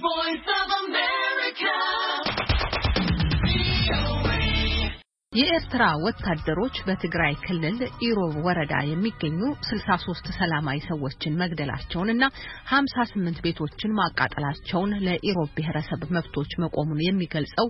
voice of America. የኤርትራ ወታደሮች በትግራይ ክልል ኢሮብ ወረዳ የሚገኙ 63 ሰላማዊ ሰዎችን መግደላቸውንና 58 ቤቶችን ማቃጠላቸውን ለኢሮብ ብሔረሰብ መብቶች መቆሙን የሚገልጸው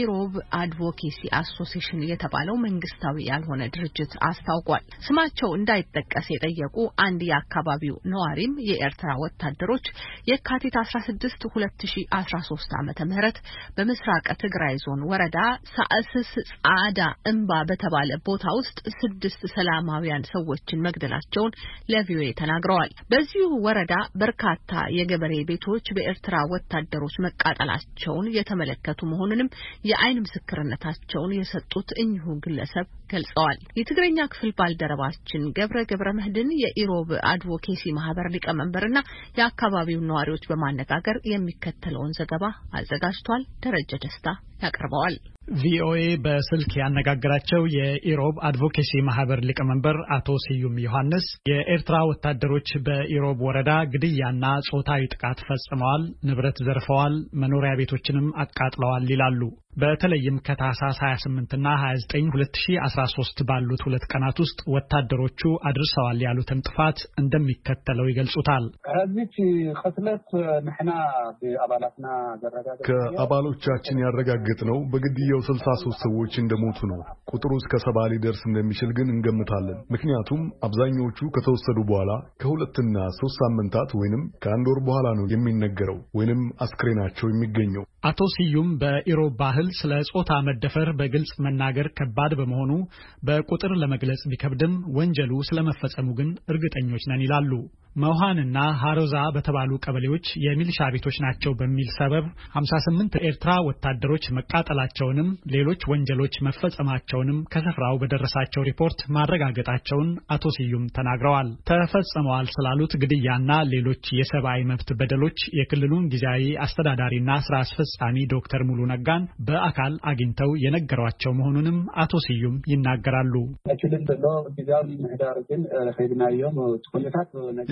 ኢሮብ አድቮኬሲ አሶሲሽን የተባለው መንግስታዊ ያልሆነ ድርጅት አስታውቋል። ስማቸው እንዳይጠቀስ የጠየቁ አንድ የአካባቢው ነዋሪም የኤርትራ ወታደሮች የካቲት 16 2013 ዓ.ም በምስራቅ ትግራይ ዞን ወረዳ ሳእስስ ጻዳ እምባ በተባለ ቦታ ውስጥ ስድስት ሰላማውያን ሰዎችን መግደላቸውን ለቪኦኤ ተናግረዋል። በዚሁ ወረዳ በርካታ የገበሬ ቤቶች በኤርትራ ወታደሮች መቃጠላቸውን የተመለከቱ መሆኑንም የዓይን ምስክርነታቸውን የሰጡት እኚሁ ግለሰብ ገልጸዋል። የትግረኛ ክፍል ባልደረባችን ገብረ ገብረ መህድን የኢሮብ አድቮኬሲ ማህበር ሊቀመንበርና የአካባቢውን ነዋሪዎች በማነጋገር የሚከተለውን ዘገባ አዘጋጅቷል። ደረጀ ደስታ ያቀርበዋል። ቪኦኤ በስልክ ያነጋገራቸው የኢሮብ አድቮኬሲ ማህበር ሊቀመንበር አቶ ስዩም ዮሐንስ የኤርትራ ወታደሮች በኢሮብ ወረዳ ግድያና ጾታዊ ጥቃት ፈጽመዋል፣ ንብረት ዘርፈዋል፣ መኖሪያ ቤቶችንም አቃጥለዋል ይላሉ። በተለይም ከታህሳስ 28ና 29 2013 ባሉት ሁለት ቀናት ውስጥ ወታደሮቹ አድርሰዋል ያሉትን ጥፋት እንደሚከተለው ይገልጹታል። ከአባሎቻችን ያረጋገጥ ነው በግድያው 63 ሰዎች እንደሞቱ ነው። ቁጥሩ እስከ ሰባ ሊደርስ እንደሚችል ግን እንገምታለን። ምክንያቱም አብዛኞቹ ከተወሰዱ በኋላ ከሁለትና ሶስት ሳምንታት ወይንም ከአንድ ወር በኋላ ነው የሚነገረው ወይንም አስክሬናቸው የሚገኘው። አቶ ስዩም በኢሮብ ባህል ስለ ጾታ መደፈር በግልጽ መናገር ከባድ በመሆኑ በቁጥር ለመግለጽ ቢከብድም ወንጀሉ ስለመፈጸሙ ግን እርግጠኞች ነን ይላሉ። መውሃንና ሃሮዛ በተባሉ ቀበሌዎች የሚሊሻ ቤቶች ናቸው በሚል ሰበብ 58 ኤርትራ ወታደሮች መቃጠላቸውንም ሌሎች ወንጀሎች መፈጸማቸውንም ከስፍራው በደረሳቸው ሪፖርት ማረጋገጣቸውን አቶ ስዩም ተናግረዋል። ተፈጽመዋል ስላሉት ግድያና ሌሎች የሰብአዊ መብት በደሎች የክልሉን ጊዜያዊ አስተዳዳሪና ስራ አስፈጻሚ ዶክተር ሙሉ ነጋን በአካል አግኝተው የነገሯቸው መሆኑንም አቶ ስዩም ይናገራሉ።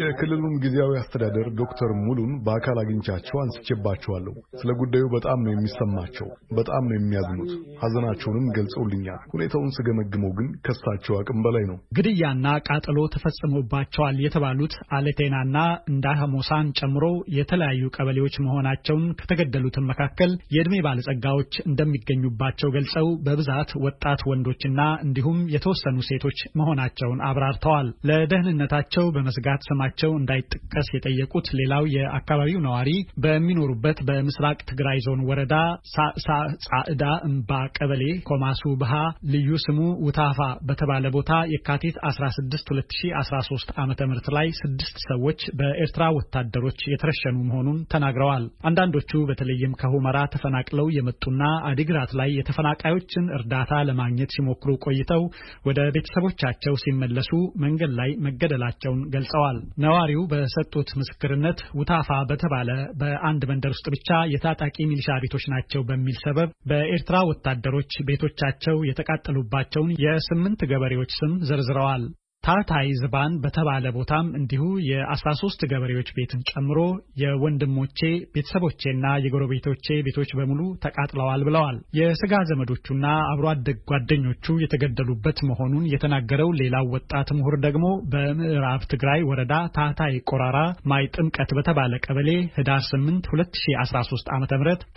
የክልሉን ጊዜያዊ አስተዳደር ዶክተር ሙሉን በአካል አግኝቻቸው አንስቼባቸዋለሁ። ስለ ጉዳዩ በጣም ነው የሚሰማቸው፣ በጣም ነው የሚያዝኑት። ሐዘናቸውንም ገልጸውልኛል። ሁኔታውን ስገመግመው ግን ከሳቸው አቅም በላይ ነው። ግድያና ቃጠሎ ተፈጽሞባቸዋል የተባሉት አሌቴናና እንዳሃሞሳን ጨምሮ የተለያዩ ቀበሌዎች መሆናቸውን ከተገደሉትም መካከል የዕድሜ ባለጸጋዎች እንደሚገኙባቸው ገልጸው በብዛት ወጣት ወንዶችና እንዲሁም የተወሰኑ ሴቶች መሆናቸውን አብራርተዋል። ለደህንነታቸው በመስጋት ስማቸው እንዳይጠቀስ የጠየቁት ሌላው የአካባቢው ነዋሪ በሚኖሩበት በምስራቅ ትግራይ ዞን ወረዳ ጻዕዳ እምባ ቀበሌ ኮማሱ ብሃ ልዩ ስሙ ውታፋ በተባለ ቦታ የካቲት 16 2013 ዓ ም ላይ ስድስት ሰዎች በኤርትራ ወታደሮች የተረሸኑ መሆኑን ተናግረዋል። አንዳንዶቹ በተለይም ከሁመራ ተፈናቅለው የመጡና አዲግራት ላይ የተፈናቃዮችን እርዳታ ለማግኘት ሲሞክሩ ቆይተው ወደ ቤተሰቦቻቸው ሲመለሱ መንገድ ላይ መገደላቸውን ገልጸዋል። ነዋሪው በሰጡት ምስክርነት ውታፋ በተባለ በአንድ መንደር ውስጥ ብቻ የታጣቂ ሚሊሻ ቤቶች ናቸው በሚል ሰበብ በኤርትራ ወታደሮች ቤቶቻቸው የተቃጠሉባቸውን የስምንት ገበሬዎች ስም ዘርዝረዋል። ታታይ ዝባን በተባለ ቦታም እንዲሁ የ13 ገበሬዎች ቤትን ጨምሮ የወንድሞቼ ቤተሰቦቼና የጎረቤቶቼ ቤቶች በሙሉ ተቃጥለዋል ብለዋል። የስጋ ዘመዶቹና አብሮ አደግ ጓደኞቹ የተገደሉበት መሆኑን የተናገረው ሌላው ወጣት ምሁር ደግሞ በምዕራብ ትግራይ ወረዳ ታታይ ቆራራ ማይ ጥምቀት በተባለ ቀበሌ ህዳር 8 2013 ዓ ም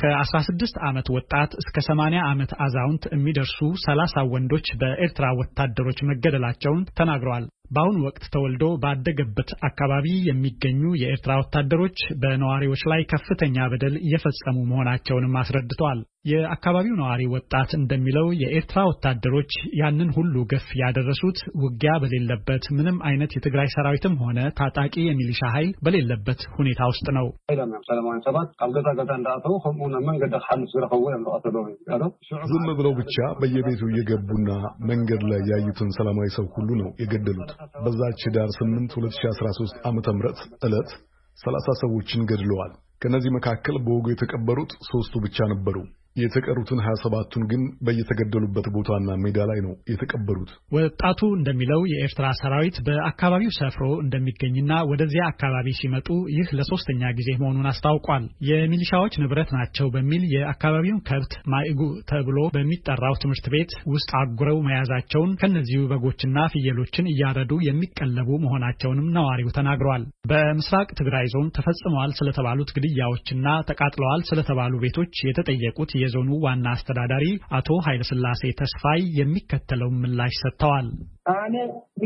ከ16 ዓመት ወጣት እስከ 80 ዓመት አዛውንት የሚደርሱ 30 ወንዶች በኤርትራ ወታደሮች መገደላቸውን ተናግረዋል። በአሁኑ ወቅት ተወልዶ ባደገበት አካባቢ የሚገኙ የኤርትራ ወታደሮች በነዋሪዎች ላይ ከፍተኛ በደል እየፈጸሙ መሆናቸውንም አስረድተዋል። የአካባቢው ነዋሪ ወጣት እንደሚለው የኤርትራ ወታደሮች ያንን ሁሉ ግፍ ያደረሱት ውጊያ በሌለበት ምንም አይነት የትግራይ ሰራዊትም ሆነ ታጣቂ የሚሊሻ ኃይል በሌለበት ሁኔታ ውስጥ ነው። ዝም ብለው ብቻ በየቤቱ እየገቡና መንገድ ላይ ያዩትን ሰላማዊ ሰው ሁሉ ነው የገደሉት። በዛች ህዳር 8 2013 ዓመተ ምህረት ዕለት 30 ሰዎችን ገድለዋል። ከነዚህ መካከል በወጉ የተቀበሩት ሶስቱ ብቻ ነበሩ። የተቀሩትን ሀያ ሰባቱን ግን በየተገደሉበት ቦታና ሜዳ ላይ ነው የተቀበሩት። ወጣቱ እንደሚለው የኤርትራ ሰራዊት በአካባቢው ሰፍሮ እንደሚገኝና ወደዚያ አካባቢ ሲመጡ ይህ ለሶስተኛ ጊዜ መሆኑን አስታውቋል። የሚሊሻዎች ንብረት ናቸው በሚል የአካባቢውን ከብት ማይጉ ተብሎ በሚጠራው ትምህርት ቤት ውስጥ አጉረው መያዛቸውን ከነዚሁ በጎችና ፍየሎችን እያረዱ የሚቀለቡ መሆናቸውንም ነዋሪው ተናግረዋል። በምስራቅ ትግራይ ዞን ተፈጽመዋል ስለተባሉት ግድያዎችና ተቃጥለዋል ስለተባሉ ቤቶች የተጠየቁት የዞኑ ዋና አስተዳዳሪ አቶ ኃይለስላሴ ተስፋይ የሚከተለውን ምላሽ ሰጥተዋል። አነ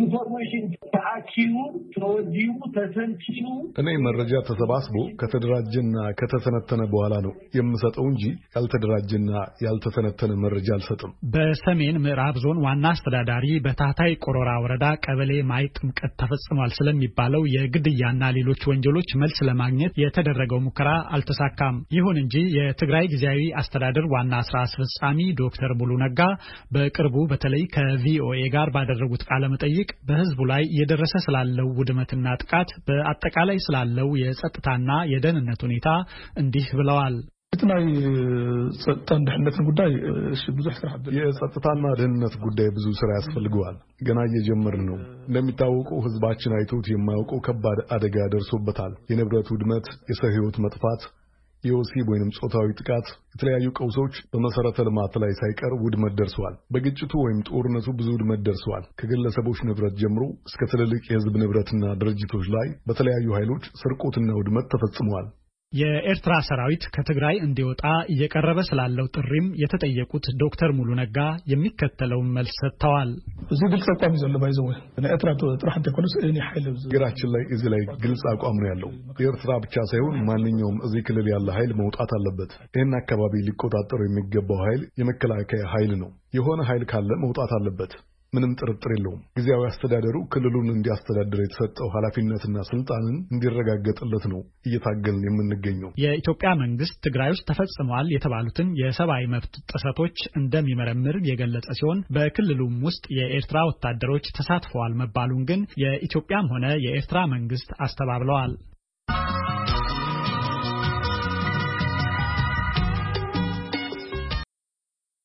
information ተአኪቡ ተወዲቡ ተሰኒዱ እኔ መረጃ ተሰባስቦ ከተደራጀና ከተተነተነ በኋላ ነው የምሰጠው እንጂ ያልተደራጀና ያልተተነተነ መረጃ አልሰጥም። በሰሜን ምዕራብ ዞን ዋና አስተዳዳሪ በታህታይ ቆሮራ ወረዳ ቀበሌ ማይ ጥምቀት ተፈጽሟል ስለሚባለው የግድያና ሌሎች ወንጀሎች መልስ ለማግኘት የተደረገው ሙከራ አልተሳካም። ይሁን እንጂ የትግራይ ጊዜያዊ አስተዳደር ዋና ስራ አስፈጻሚ ዶክተር ሙሉ ነጋ በቅርቡ በተለይ ከቪኦኤ ጋር ባደረጉት ቃለ መጠይቅ በህዝቡ ላይ እየደረሰ ስላለው ውድመትና ጥቃት በአጠቃላይ ስላለው የጸጥታና የደህንነት ሁኔታ እንዲህ ብለዋል። እቲ ናይ ፀጥታን ድሕነትን ጉዳይ ብዙሕ ስራሕ የጸጥታና ደህንነት ጉዳይ ብዙ ስራ ያስፈልገዋል። ገና እየጀመርን ነው። እንደሚታወቀው ህዝባችን አይቶት የማያውቀው ከባድ አደጋ ደርሶበታል። የንብረት ውድመት፣ የሰው ህይወት መጥፋት የወሲብ ወይንም ጾታዊ ጥቃት፣ የተለያዩ ቀውሶች በመሰረተ ልማት ላይ ሳይቀር ውድመት ደርሰዋል። በግጭቱ ወይም ጦርነቱ ብዙ ውድመት ደርሰዋል። ከግለሰቦች ንብረት ጀምሮ እስከ ትልልቅ የህዝብ ንብረትና ድርጅቶች ላይ በተለያዩ ኃይሎች ስርቆትና ውድመት ተፈጽመዋል። የኤርትራ ሰራዊት ከትግራይ እንዲወጣ እየቀረበ ስላለው ጥሪም የተጠየቁት ዶክተር ሙሉ ነጋ የሚከተለውን መልስ ሰጥተዋል። እዚ ግልፂ ኣቋም እዩ ዘሎ ባይዘወ ናይ ኤርትራ ጥራሕ እንተይኮነስ እኒ ሓይል ሀገራችን ላይ እዚህ ላይ ግልጽ አቋም ነው ያለው። የኤርትራ ብቻ ሳይሆን ማንኛውም እዚህ ክልል ያለ ኃይል መውጣት አለበት። ይህን አካባቢ ሊቆጣጠሩ የሚገባው ኃይል የመከላከያ ኃይል ነው። የሆነ ኃይል ካለ መውጣት አለበት። ምንም ጥርጥር የለውም። ጊዜያዊ አስተዳደሩ ክልሉን እንዲያስተዳድር የተሰጠው ኃላፊነትና ስልጣንን እንዲረጋገጥለት ነው እየታገልን የምንገኘው። የኢትዮጵያ መንግስት ትግራይ ውስጥ ተፈጽመዋል የተባሉትን የሰብአዊ መብት ጥሰቶች እንደሚመረምር የገለጸ ሲሆን በክልሉም ውስጥ የኤርትራ ወታደሮች ተሳትፈዋል መባሉን ግን የኢትዮጵያም ሆነ የኤርትራ መንግስት አስተባብለዋል።